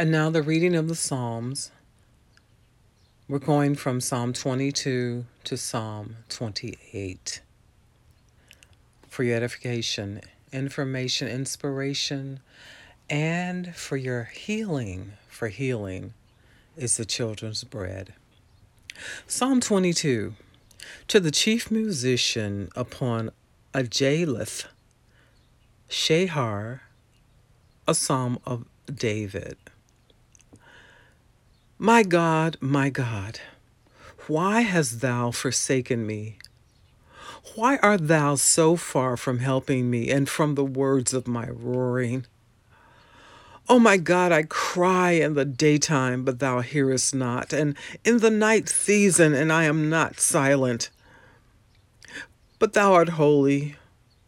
And now the reading of the Psalms. We're going from Psalm 22 to Psalm 28. For your edification, information, inspiration, and for your healing, for healing is the children's bread. Psalm 22 To the chief musician upon Aijeleth, Shahar, a psalm of David. My God, my God, why hast thou forsaken me? Why art thou so far from helping me and from the words of my roaring? O oh my God, I cry in the daytime, but thou hearest not, and in the night season, and I am not silent. But thou art holy,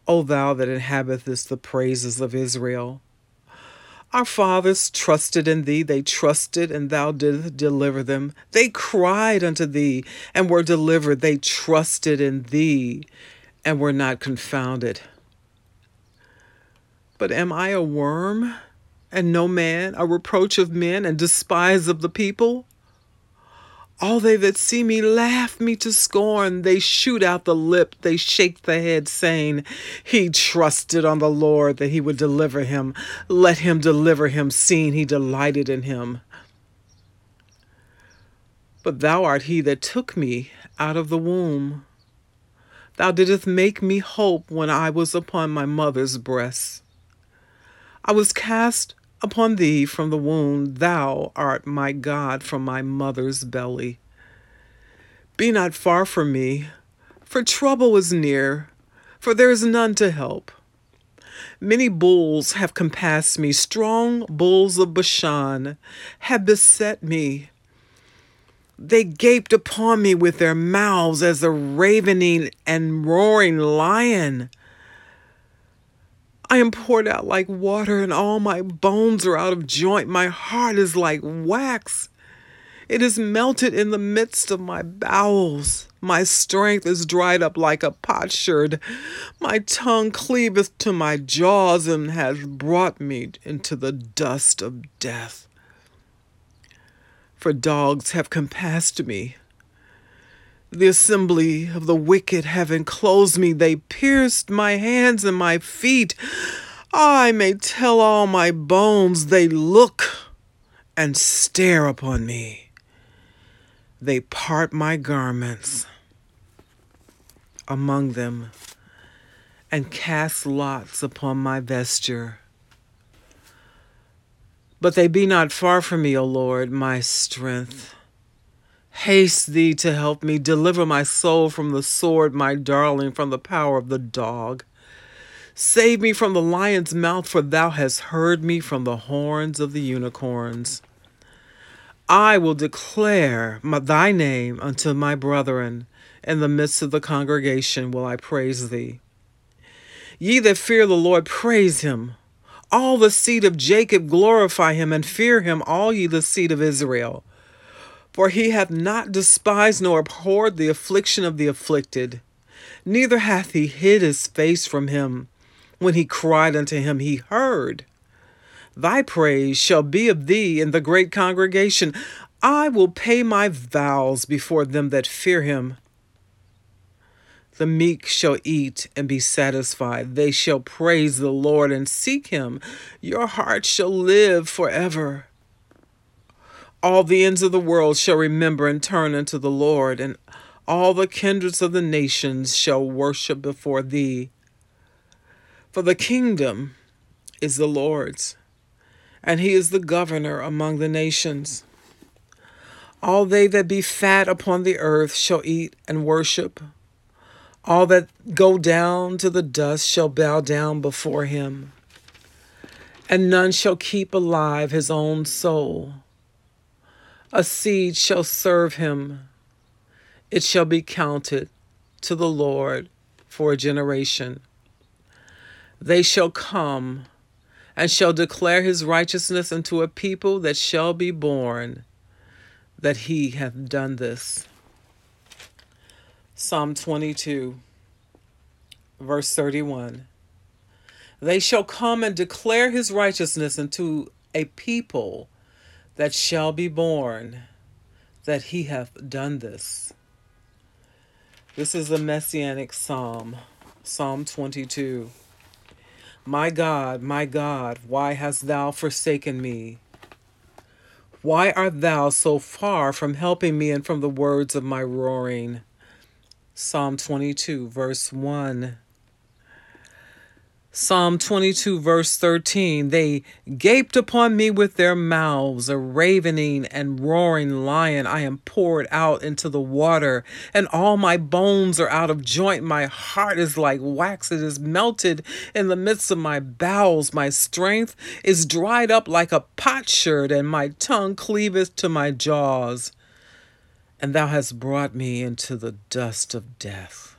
O thou that inhabitest the praises of Israel. Our fathers trusted in thee, they trusted, and thou didst deliver them. They cried unto thee and were delivered. They trusted in thee and were not confounded. But am I a worm and no man, a reproach of men and despise of the people? All they that see me laugh me to scorn. They shoot out the lip, they shake the head, saying, He trusted on the Lord that he would deliver him. Let him deliver him, seeing he delighted in him. But thou art he that took me out of the womb. Thou didst make me hope when I was upon my mother's breast. I was cast upon thee from the womb. Thou art my God from my mother's belly. Be not far from me, for trouble is near, for there is none to help. Many bulls have compassed me, strong bulls of Bashan have beset me. They gaped upon me with their mouths as a ravening and roaring lion. I am poured out like water, and all my bones are out of joint. My heart is like wax. It is melted in the midst of my bowels. My strength is dried up like a potsherd. My tongue cleaveth to my jaws and has brought me into the dust of death. For dogs have compassed me. The assembly of the wicked have enclosed me. They pierced my hands and my feet. I may tell all my bones. They look and stare upon me. They part my garments among them and cast lots upon my vesture. But they be not far from me, O Lord, my strength. Haste thee to help me. Deliver my soul from the sword, my darling, from the power of the dog. Save me from the lion's mouth, for thou hast heard me from the horns of the unicorns. I will declare my, thy name unto my brethren. In the midst of the congregation will I praise thee. Ye that fear the Lord, praise him. All the seed of Jacob glorify him, and fear him, all ye the seed of Israel. For he hath not despised nor abhorred the affliction of the afflicted, neither hath he hid his face from him. When he cried unto him, he heard. Thy praise shall be of thee in the great congregation. I will pay my vows before them that fear him. The meek shall eat and be satisfied. They shall praise the Lord and seek him. Your heart shall live forever. All the ends of the world shall remember and turn unto the Lord, and all the kindreds of the nations shall worship before thee. For the kingdom is the Lord's, and he is the governor among the nations. All they that be fat upon the earth shall eat and worship. All that go down to the dust shall bow down before him, and none shall keep alive his own soul. A seed shall serve him. It shall be counted to the Lord for a generation. They shall come and shall declare his righteousness unto a people that shall be born, that he hath done this. Psalm 22, verse 31. They shall come and declare his righteousness unto a people that shall be born that he hath done this. This is a messianic psalm, Psalm 22. My God, my God, why hast thou forsaken me? Why art thou so far from helping me and from the words of my roaring? Psalm 22, verse 1. Psalm 22, verse 13 They gaped upon me with their mouths, a ravening and roaring lion. I am poured out into the water, and all my bones are out of joint. My heart is like wax, it is melted in the midst of my bowels. My strength is dried up like a potsherd, and my tongue cleaveth to my jaws. And thou hast brought me into the dust of death.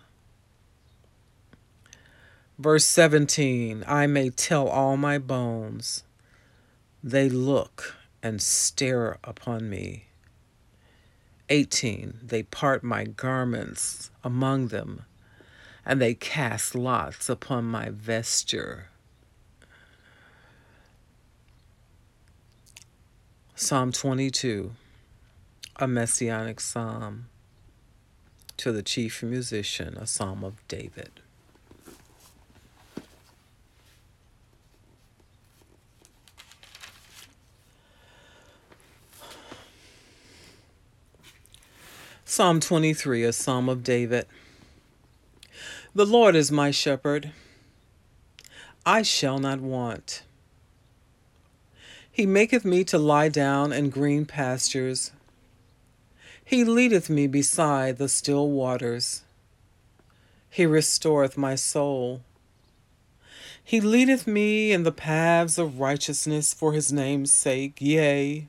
Verse 17 I may tell all my bones, they look and stare upon me. 18 They part my garments among them, and they cast lots upon my vesture. Psalm 22, a messianic psalm to the chief musician, a psalm of David. Psalm 23, a psalm of David. The Lord is my shepherd. I shall not want. He maketh me to lie down in green pastures. He leadeth me beside the still waters. He restoreth my soul. He leadeth me in the paths of righteousness for his name's sake. Yea,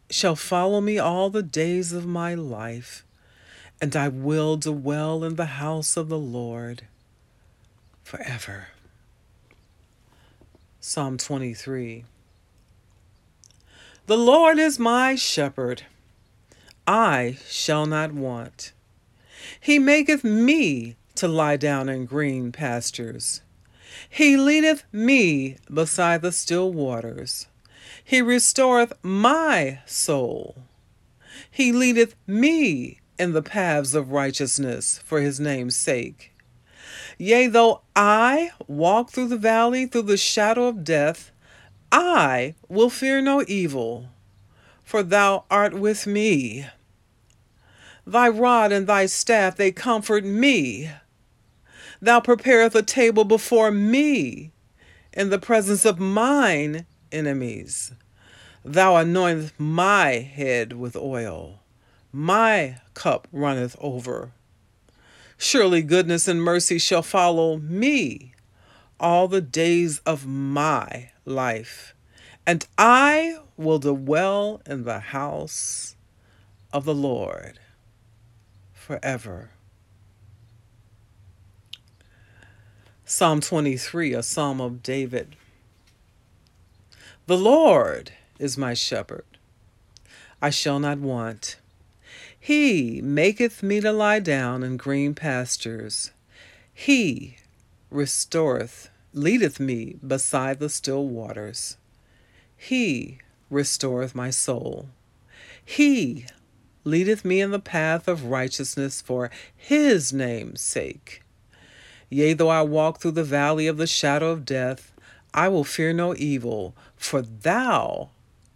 shall follow me all the days of my life, and I will dwell in the house of the Lord forever. Psalm 23 The Lord is my shepherd, I shall not want. He maketh me to lie down in green pastures. He leadeth me beside the still waters. He restoreth my soul. He leadeth me in the paths of righteousness for his name's sake. Yea, though I walk through the valley, through the shadow of death, I will fear no evil, for thou art with me. Thy rod and thy staff, they comfort me. Thou preparest a table before me in the presence of mine enemies. Thou anointest my head with oil, my cup runneth over. Surely goodness and mercy shall follow me all the days of my life, and I will dwell in the house of the Lord forever. Psalm 23, a psalm of David. The Lord is my shepherd. I shall not want. He maketh me to lie down in green pastures. He restoreth, leadeth me beside the still waters. He restoreth my soul. He leadeth me in the path of righteousness for his name's sake. Yea, though I walk through the valley of the shadow of death, I will fear no evil, for thou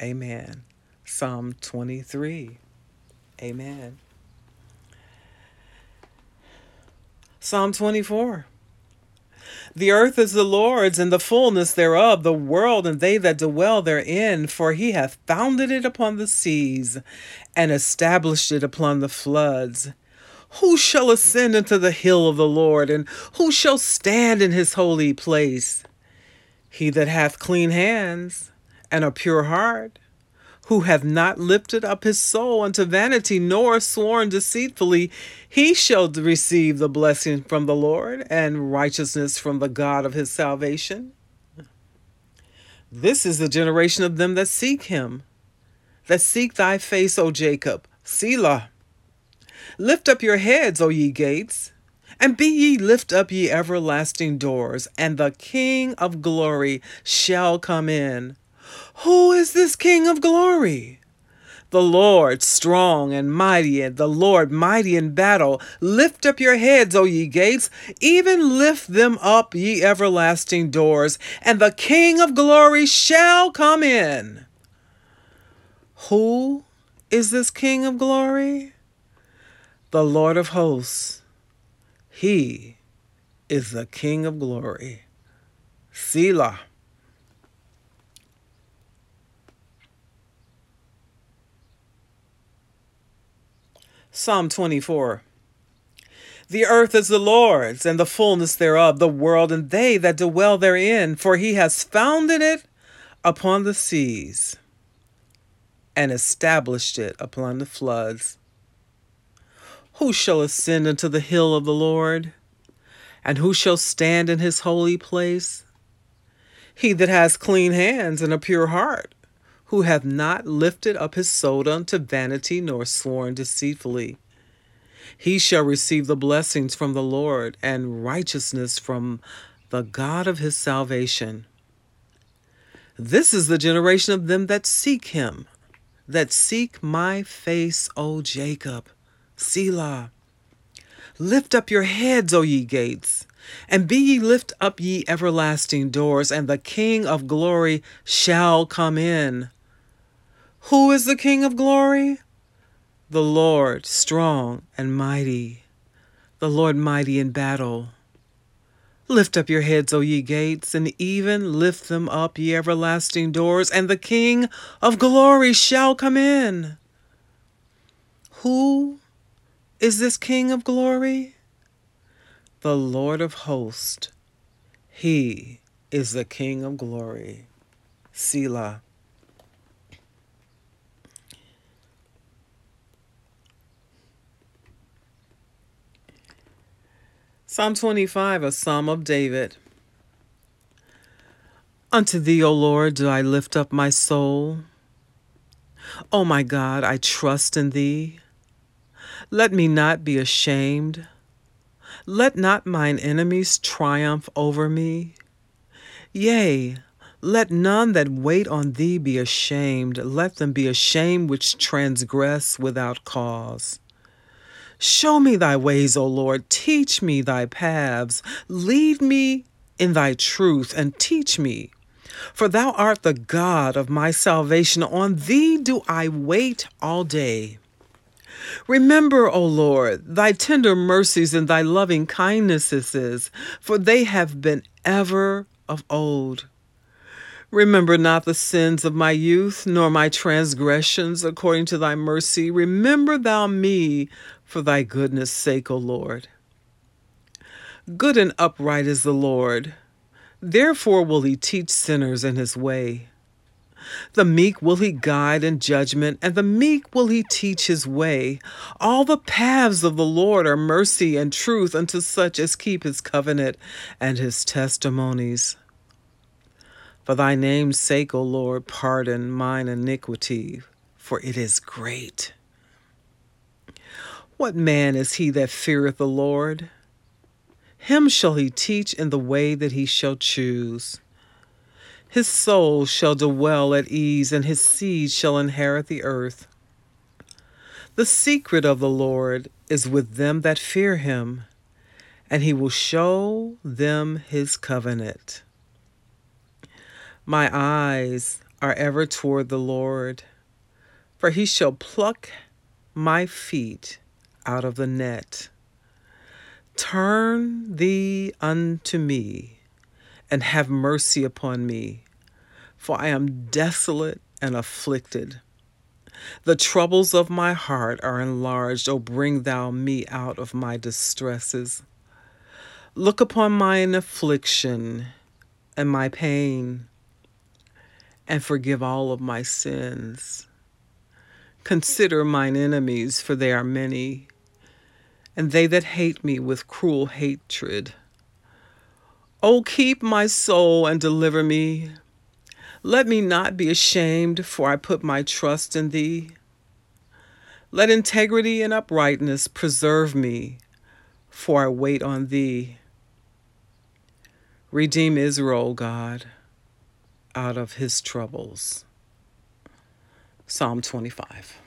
Amen. Psalm 23. Amen. Psalm 24. The earth is the Lord's, and the fullness thereof, the world and they that dwell therein. For he hath founded it upon the seas, and established it upon the floods. Who shall ascend into the hill of the Lord, and who shall stand in his holy place? He that hath clean hands and a pure heart, who hath not lifted up his soul unto vanity, nor sworn deceitfully, he shall receive the blessing from the Lord and righteousness from the God of his salvation. This is the generation of them that seek him, that seek thy face, O Jacob. Selah. Lift up your heads, O ye gates, and be ye lift up ye everlasting doors, and the King of glory shall come in. Who is this King of glory? The Lord strong and mighty, and the Lord mighty in battle. Lift up your heads, O ye gates, even lift them up, ye everlasting doors, and the King of glory shall come in. Who is this King of glory? The Lord of hosts. He is the King of glory. Selah. Psalm 24 The earth is the Lord's, and the fullness thereof, the world and they that dwell therein, for he has founded it upon the seas and established it upon the floods. Who shall ascend into the hill of the Lord? And who shall stand in his holy place? He that has clean hands and a pure heart who hath not lifted up his soul unto vanity, nor sworn deceitfully. He shall receive the blessings from the Lord, and righteousness from the God of his salvation. This is the generation of them that seek him, that seek my face, O Jacob. Selah. Lift up your heads, O ye gates, and be ye lift up ye everlasting doors, and the King of glory shall come in. Who is the King of glory? The Lord strong and mighty, the Lord mighty in battle. Lift up your heads, O ye gates, and even lift them up, ye everlasting doors, and the King of glory shall come in. Who is this King of glory? The Lord of hosts. He is the King of glory. Selah. Psalm 25, a psalm of David. Unto thee, O Lord, do I lift up my soul. O my God, I trust in thee. Let me not be ashamed. Let not mine enemies triumph over me. Yea, let none that wait on thee be ashamed. Let them be ashamed which transgress without cause. Show me thy ways, O Lord. Teach me thy paths. Lead me in thy truth and teach me. For thou art the God of my salvation. On thee do I wait all day. Remember, O Lord, thy tender mercies and thy loving kindnesses, for they have been ever of old. Remember not the sins of my youth, nor my transgressions according to thy mercy. Remember thou me for thy goodness' sake, O Lord. Good and upright is the Lord. Therefore will he teach sinners in his way. The meek will he guide in judgment, and the meek will he teach his way. All the paths of the Lord are mercy and truth unto such as keep his covenant and his testimonies. For thy name's sake, O Lord, pardon mine iniquity, for it is great. What man is he that feareth the Lord? Him shall he teach in the way that he shall choose. His soul shall dwell at ease, and his seed shall inherit the earth. The secret of the Lord is with them that fear him, and he will show them his covenant. My eyes are ever toward the Lord for he shall pluck my feet out of the net. Turn thee unto me, and have mercy upon me, for I am desolate and afflicted. The troubles of my heart are enlarged. O bring thou me out of my distresses. Look upon mine affliction and my pain, and forgive all of my sins. Consider mine enemies, for they are many and they that hate me with cruel hatred. O keep my soul and deliver me. Let me not be ashamed, for I put my trust in thee. Let integrity and uprightness preserve me, for I wait on thee. Redeem Israel, God, out of his troubles. Psalm 25.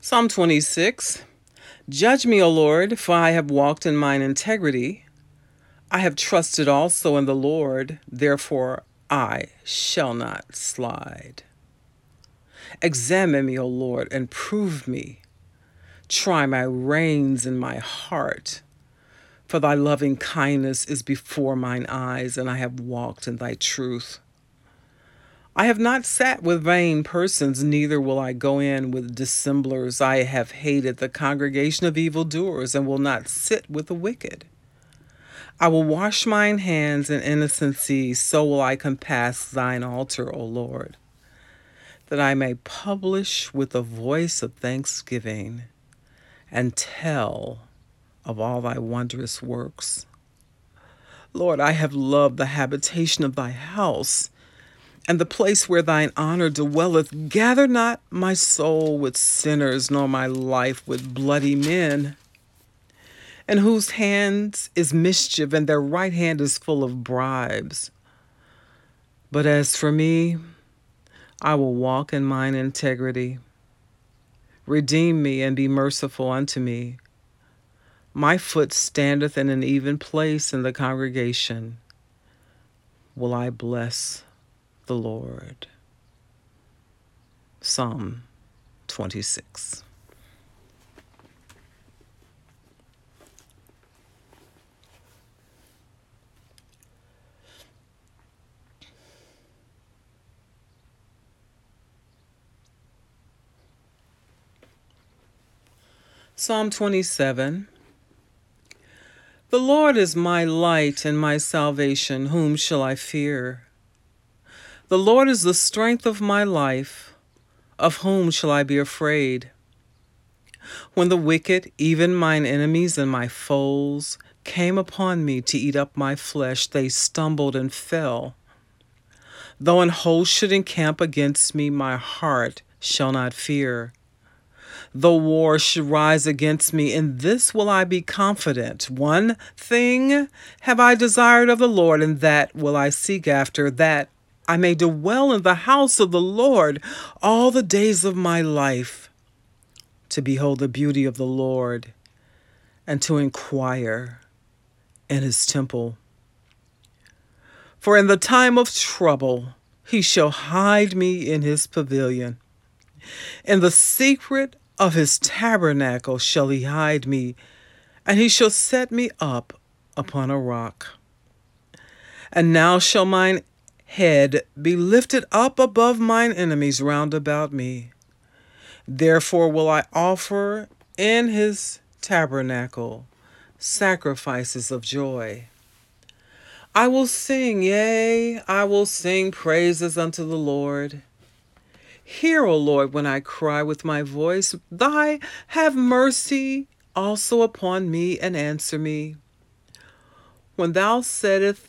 Psalm 26 Judge me, O Lord, for I have walked in mine integrity. I have trusted also in the Lord, therefore I shall not slide. Examine me, O Lord, and prove me. Try my reins and my heart. For thy loving kindness is before mine eyes, and I have walked in thy truth. I have not sat with vain persons, neither will I go in with dissemblers. I have hated the congregation of evildoers, and will not sit with the wicked. I will wash mine hands in innocency, so will I compass thine altar, O Lord, that I may publish with a voice of thanksgiving and tell of all thy wondrous works. Lord, I have loved the habitation of thy house and the place where thine honor dwelleth. Gather not my soul with sinners, nor my life with bloody men, in whose hands is mischief, and their right hand is full of bribes. But as for me, I will walk in mine integrity. Redeem me and be merciful unto me. My foot standeth in an even place in the congregation. Will I bless the Lord. Psalm 26. Psalm 27 The Lord is my light and my salvation. Whom shall I fear? The Lord is the strength of my life. Of whom shall I be afraid? When the wicked, even mine enemies and my foes, came upon me to eat up my flesh, they stumbled and fell. Though an host should encamp against me, my heart shall not fear. Though war should rise against me, in this will I be confident. One thing have I desired of the Lord, and that will I seek after, that I may dwell in the house of the Lord all the days of my life, to behold the beauty of the Lord and to inquire in his temple. For in the time of trouble he shall hide me in his pavilion. In the secret of his tabernacle shall he hide me, and he shall set me up upon a rock. And now shall mine head be lifted up above mine enemies round about me. Therefore will I offer in his tabernacle sacrifices of joy. I will sing, yea, I will sing praises unto the Lord. Hear, O Lord, when I cry with my voice, Thy have mercy also upon me and answer me. When thou saidst,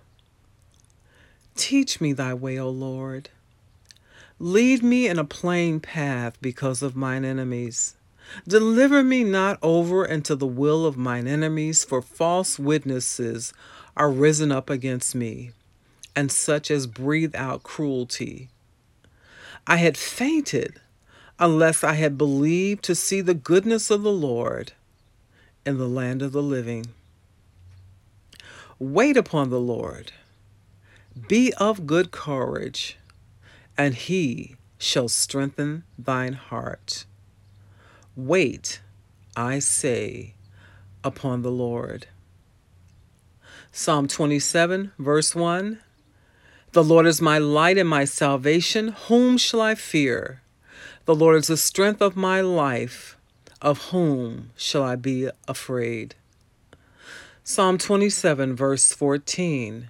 Teach me thy way, O Lord. Lead me in a plain path because of mine enemies. Deliver me not over into the will of mine enemies, for false witnesses are risen up against me, and such as breathe out cruelty. I had fainted unless I had believed to see the goodness of the Lord in the land of the living. Wait upon the Lord. Be of good courage, and he shall strengthen thine heart. Wait, I say, upon the Lord. Psalm 27, verse 1 the Lord is my light and my salvation. Whom shall I fear? The Lord is the strength of my life. Of whom shall I be afraid? Psalm 27, verse 14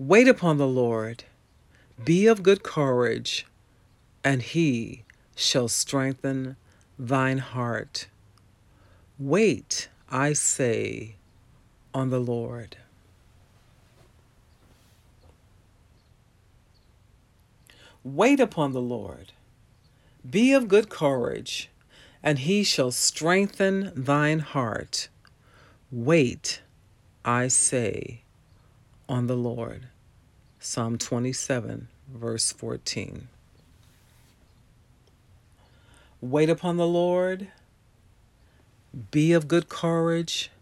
Wait upon the Lord, be of good courage, and he shall strengthen thine heart. Wait, I say, on the Lord. Wait upon the Lord. Be of good courage, and he shall strengthen thine heart. Wait, I say, on the Lord. Psalm 27, verse 14. Wait upon the Lord. Be of good courage,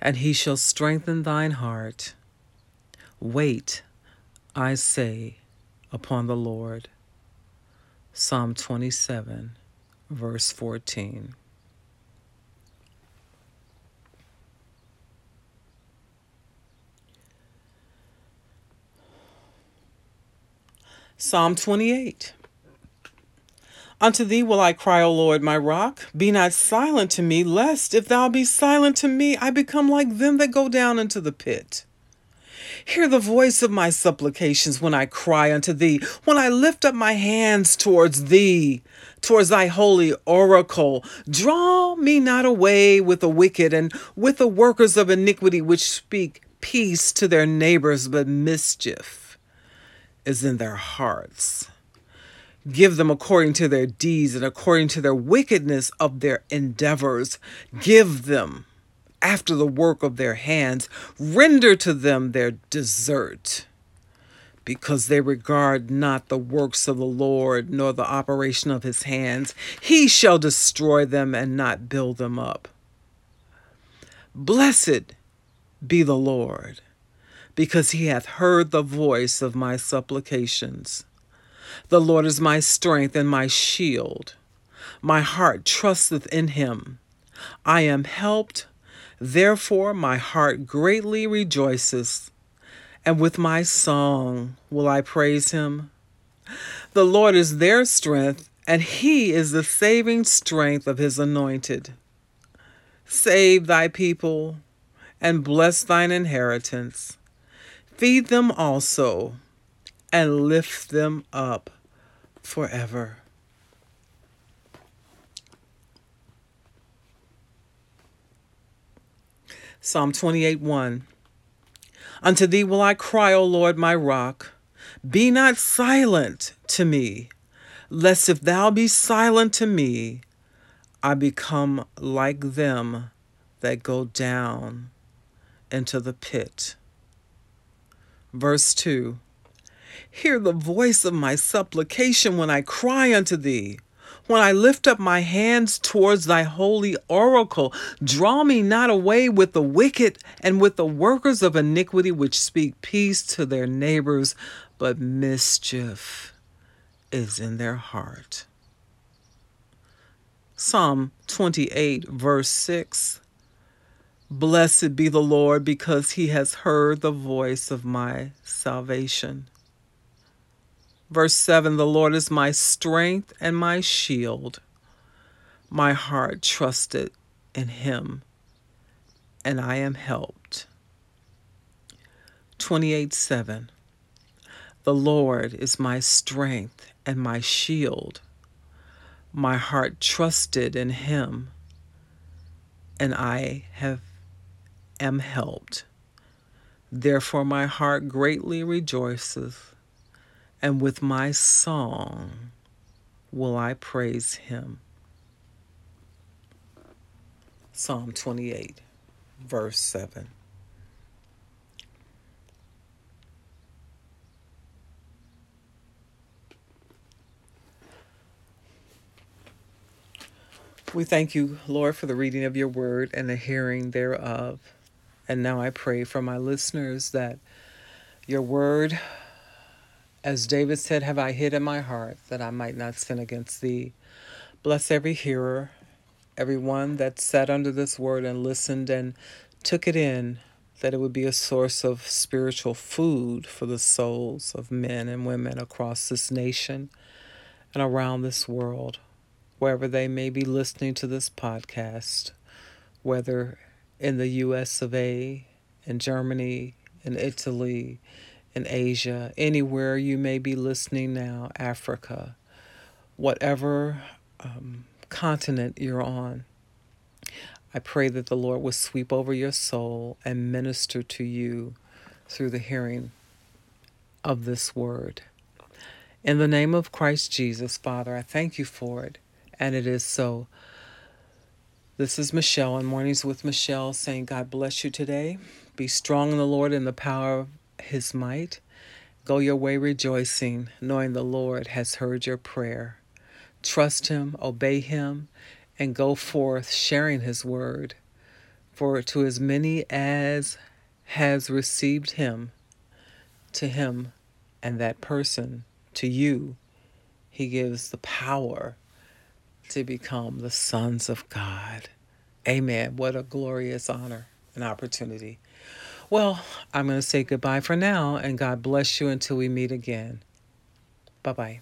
and he shall strengthen thine heart. Wait, I say, upon the Lord. Psalm 27, verse 14. Psalm 28. Unto thee will I cry, O Lord, my rock. Be not silent to me, lest if thou be silent to me, I become like them that go down into the pit. Hear the voice of my supplications when I cry unto thee, when I lift up my hands towards thee, towards thy holy oracle. Draw me not away with the wicked and with the workers of iniquity which speak peace to their neighbors, but mischief is in their hearts. Give them according to their deeds and according to their wickedness of their endeavors. Give them after the work of their hands, render to them their desert. Because they regard not the works of the Lord, nor the operation of his hands, he shall destroy them and not build them up. Blessed be the Lord, because he hath heard the voice of my supplications. The Lord is my strength and my shield. My heart trusteth in him. I am helped Therefore, my heart greatly rejoices, and with my song will I praise him. The Lord is their strength, and he is the saving strength of his anointed. Save thy people and bless thine inheritance. Feed them also and lift them up forever. Psalm 28 1. Unto thee will I cry, O Lord, my rock. Be not silent to me, lest if thou be silent to me, I become like them that go down into the pit. Verse 2 Hear the voice of my supplication when I cry unto thee. When I lift up my hands towards thy holy oracle, draw me not away with the wicked and with the workers of iniquity which speak peace to their neighbors, but mischief is in their heart. Psalm 28, verse 6 Blessed be the Lord, because he has heard the voice of my salvation. Verse 7 The Lord is my strength and my shield. My heart trusted in him, and I am helped. 28 7 The Lord is my strength and my shield. My heart trusted in him, and I have am helped. Therefore my heart greatly rejoiceth, and with my song will I praise him. Psalm 28, verse 7. We thank you, Lord, for the reading of your word and the hearing thereof. And now I pray for my listeners that your word, as David said, have I hid in my heart that I might not sin against thee. Bless every hearer, everyone that sat under this word and listened and took it in, that it would be a source of spiritual food for the souls of men and women across this nation and around this world wherever they may be listening to this podcast, whether in the US of A, in Germany, in Italy, in Asia, anywhere you may be listening now, Africa, whatever um, continent you're on. I pray that the Lord will sweep over your soul and minister to you through the hearing of this word. In the name of Christ Jesus, Father, I thank you for it and it is so. This is Michelle on Mornings with Michelle saying, God bless you today. Be strong in the Lord in the power of his might. Go your way rejoicing, knowing the Lord has heard your prayer. Trust him, obey him, and go forth sharing his word. For to as many as has received him, to him and that person, to you, he gives the power to become the sons of God. Amen. What a glorious honor and opportunity. Well, I'm going to say goodbye for now, and God bless you until we meet again. Bye bye.